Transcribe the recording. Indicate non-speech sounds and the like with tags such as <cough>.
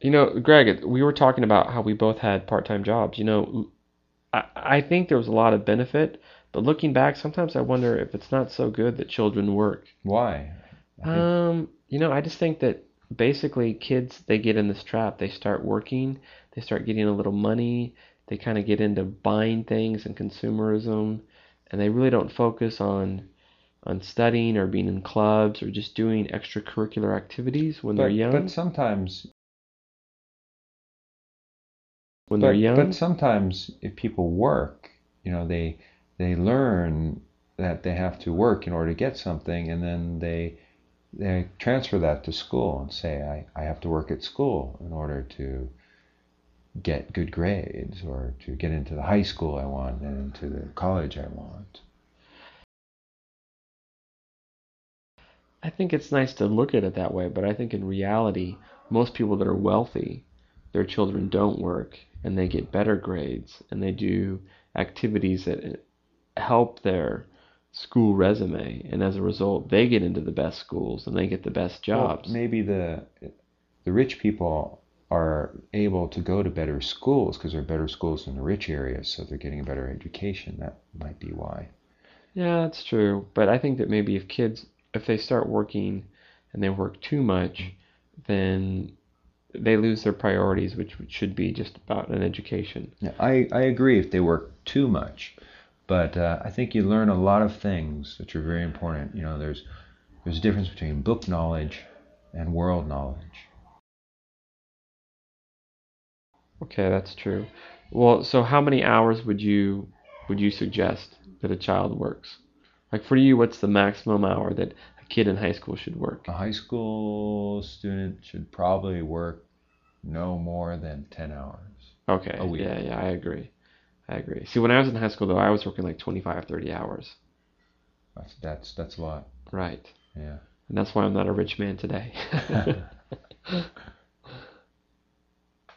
You know, Greg, we were talking about how we both had part-time jobs. You know, I, I think there was a lot of benefit, but looking back, sometimes I wonder if it's not so good that children work. Why? Um, you know, I just think that basically kids they get in this trap. They start working, they start getting a little money, they kind of get into buying things and consumerism, and they really don't focus on on studying or being in clubs or just doing extracurricular activities when but, they're young. But sometimes when but, they're young. But sometimes if people work, you know, they they learn that they have to work in order to get something, and then they they transfer that to school and say, I, I have to work at school in order to get good grades or to get into the high school I want and into the college I want. I think it's nice to look at it that way, but I think in reality, most people that are wealthy, their children don't work and they get better grades and they do activities that help their school resume and as a result they get into the best schools and they get the best jobs. Well, maybe the the rich people are able to go to better schools because there are better schools in the rich areas so they're getting a better education. That might be why. Yeah, that's true. But I think that maybe if kids if they start working and they work too much, then they lose their priorities, which should be just about an education. Yeah, I, I agree if they work too much, but uh, I think you learn a lot of things that are very important. You know, there's there's a difference between book knowledge and world knowledge. Okay, that's true. Well, so how many hours would you would you suggest that a child works? Like for you, what's the maximum hour that kid in high school should work? A high school student should probably work no more than 10 hours. Okay. A week. Yeah, yeah, I agree. I agree. See, when I was in high school though, I was working like 25, 30 hours. That's that's that's a lot. Right. Yeah. And that's why I'm not a rich man today. <laughs> <laughs>